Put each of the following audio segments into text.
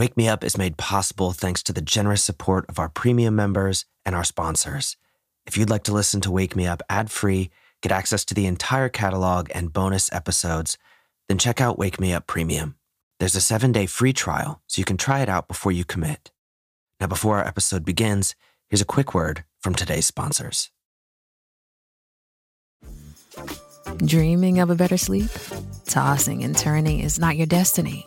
Wake Me Up is made possible thanks to the generous support of our premium members and our sponsors. If you'd like to listen to Wake Me Up ad free, get access to the entire catalog and bonus episodes, then check out Wake Me Up Premium. There's a seven day free trial, so you can try it out before you commit. Now, before our episode begins, here's a quick word from today's sponsors. Dreaming of a better sleep? Tossing and turning is not your destiny.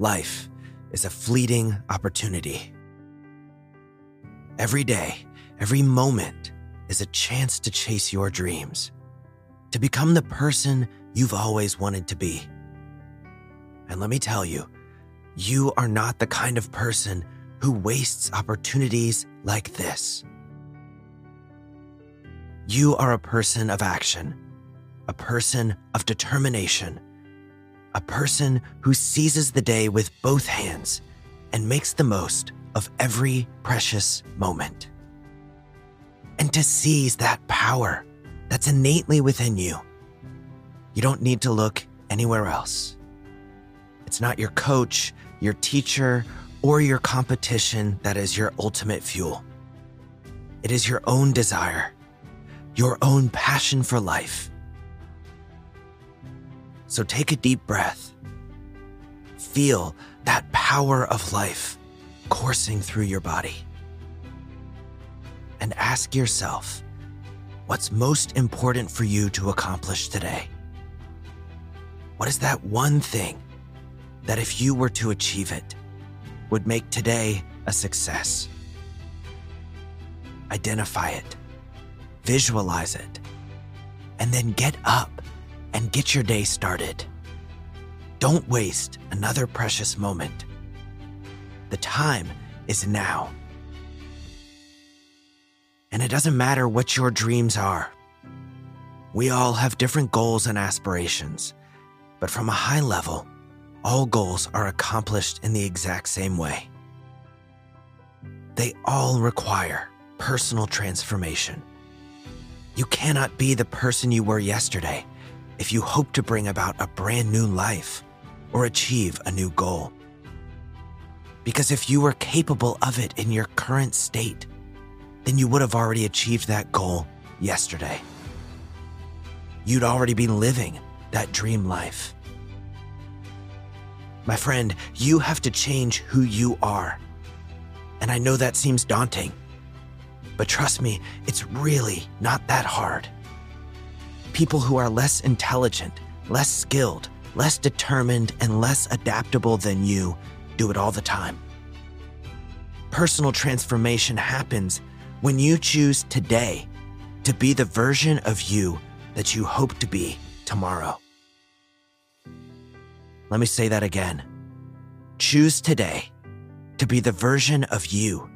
Life is a fleeting opportunity. Every day, every moment is a chance to chase your dreams, to become the person you've always wanted to be. And let me tell you, you are not the kind of person who wastes opportunities like this. You are a person of action, a person of determination a person who seizes the day with both hands and makes the most of every precious moment. And to seize that power that's innately within you, you don't need to look anywhere else. It's not your coach, your teacher, or your competition that is your ultimate fuel. It is your own desire, your own passion for life so take a deep breath. Feel that power of life coursing through your body. And ask yourself what's most important for you to accomplish today? What is that one thing that, if you were to achieve it, would make today a success? Identify it, visualize it, and then get up and get your day started. Don't waste another precious moment. The time is now. And it doesn't matter what your dreams are. We all have different goals and aspirations, but from a high level, all goals are accomplished in the exact same way. They all require personal transformation. You cannot be the person you were yesterday if you hope to bring about a brand new life or achieve a new goal. Because if you were capable of it in your current state, then you would have already achieved that goal yesterday. You'd already be living that dream life. My friend, you have to change who you are. And I know that seems daunting, but trust me, it's really not that hard people who are less intelligent, less skilled, less determined, and less adaptable than you do it all the time. Personal transformation happens when you choose today to be the version of you that you hope to be tomorrow. Let me say that again. Choose today to be the version of you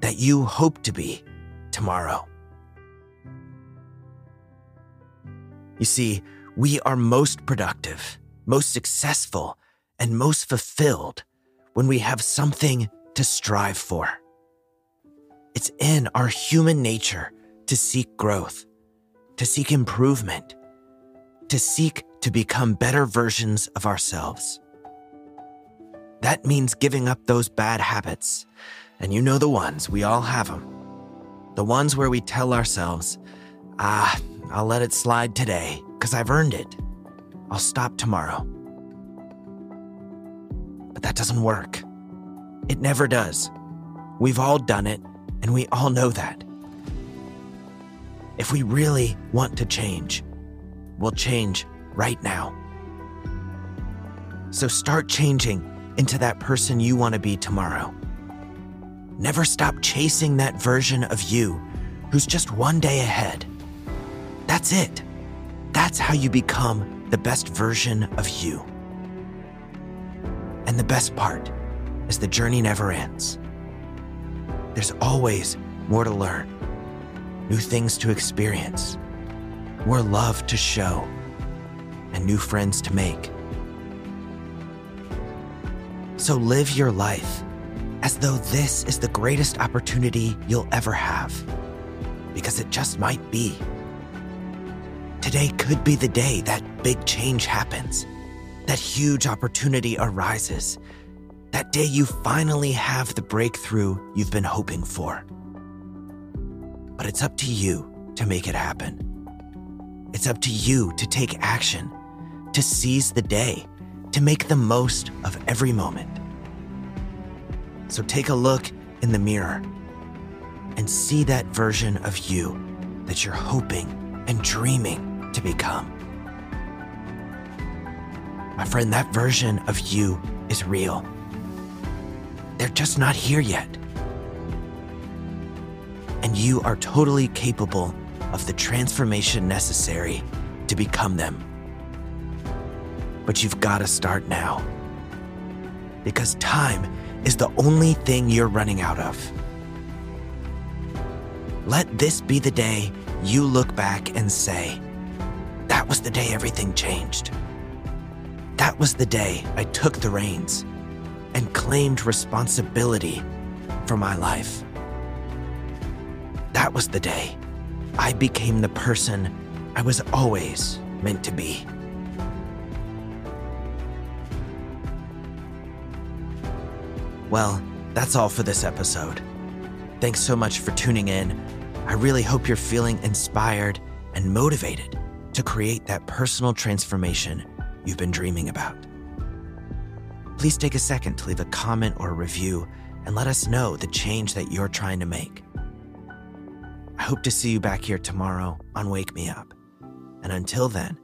that you hope to be tomorrow. You see, we are most productive, most successful, and most fulfilled when we have something to strive for. It's in our human nature to seek growth, to seek improvement, to seek to become better versions of ourselves. That means giving up those bad habits, and you know the ones, we all have them. The ones where we tell ourselves, ah, I'll let it slide today because I've earned it. I'll stop tomorrow. But that doesn't work. It never does. We've all done it, and we all know that. If we really want to change, we'll change right now. So start changing into that person you want to be tomorrow. Never stop chasing that version of you who's just one day ahead. That's it. That's how you become the best version of you. And the best part is the journey never ends. There's always more to learn, new things to experience, more love to show, and new friends to make. So live your life as though this is the greatest opportunity you'll ever have, because it just might be. Today could be the day that big change happens, that huge opportunity arises, that day you finally have the breakthrough you've been hoping for. But it's up to you to make it happen. It's up to you to take action, to seize the day, to make the most of every moment. So take a look in the mirror and see that version of you that you're hoping and dreaming to become. My friend, that version of you is real. They're just not here yet. And you are totally capable of the transformation necessary to become them. But you've got to start now. Because time is the only thing you're running out of. Let this be the day you look back and say, That was the day everything changed. That was the day I took the reins and claimed responsibility for my life. That was the day I became the person I was always meant to be. Well, that's all for this episode. Thanks so much for tuning in. I really hope you're feeling inspired and motivated to create that personal transformation you've been dreaming about. Please take a second to leave a comment or a review and let us know the change that you're trying to make. I hope to see you back here tomorrow on Wake Me Up. And until then,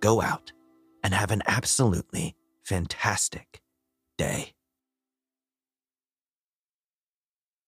go out and have an absolutely fantastic day.